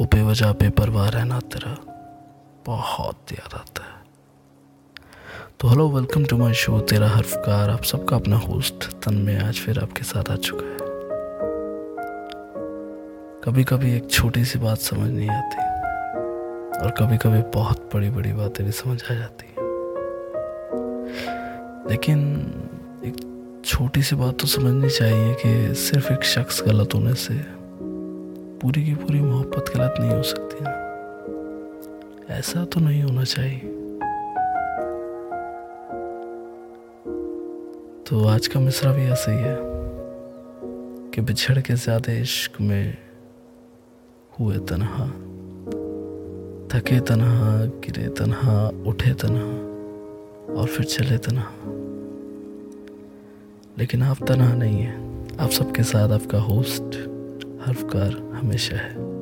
वो बेवजह बेपरवाह रहना तेरा बहुत याद आता है। तो hello welcome to my show तेरा हर्फकार। आप सबका अपना होस्ट तन में आज फिर आपके साथ आ चुका है। कभी कभी एक छोटी सी बात समझ नहीं आती और कभी कभी बहुत बड़ी बड़ी बातें भी समझ आ जाती हैं। लेकिन एक छोटी सी बात तो समझनी चाहिए कि सिर्फ़ एक शख्स गलत होने से पूरी की पूरी मोहब्बत गलत नहीं हो सकती ना ऐसा तो नहीं होना चाहिए। तो आज का मिसरा भी ऐसा ही है कि बिछड़ के ज़्यादा इश्क में हुए तनहा, थके तनहा, गिरे तनहा, उठे तनहा और फिर चले तनहा। लेकिन आप तनहा नहीं है। आप सबके साथ आपका होस्ट हर्फकार हमेशा है।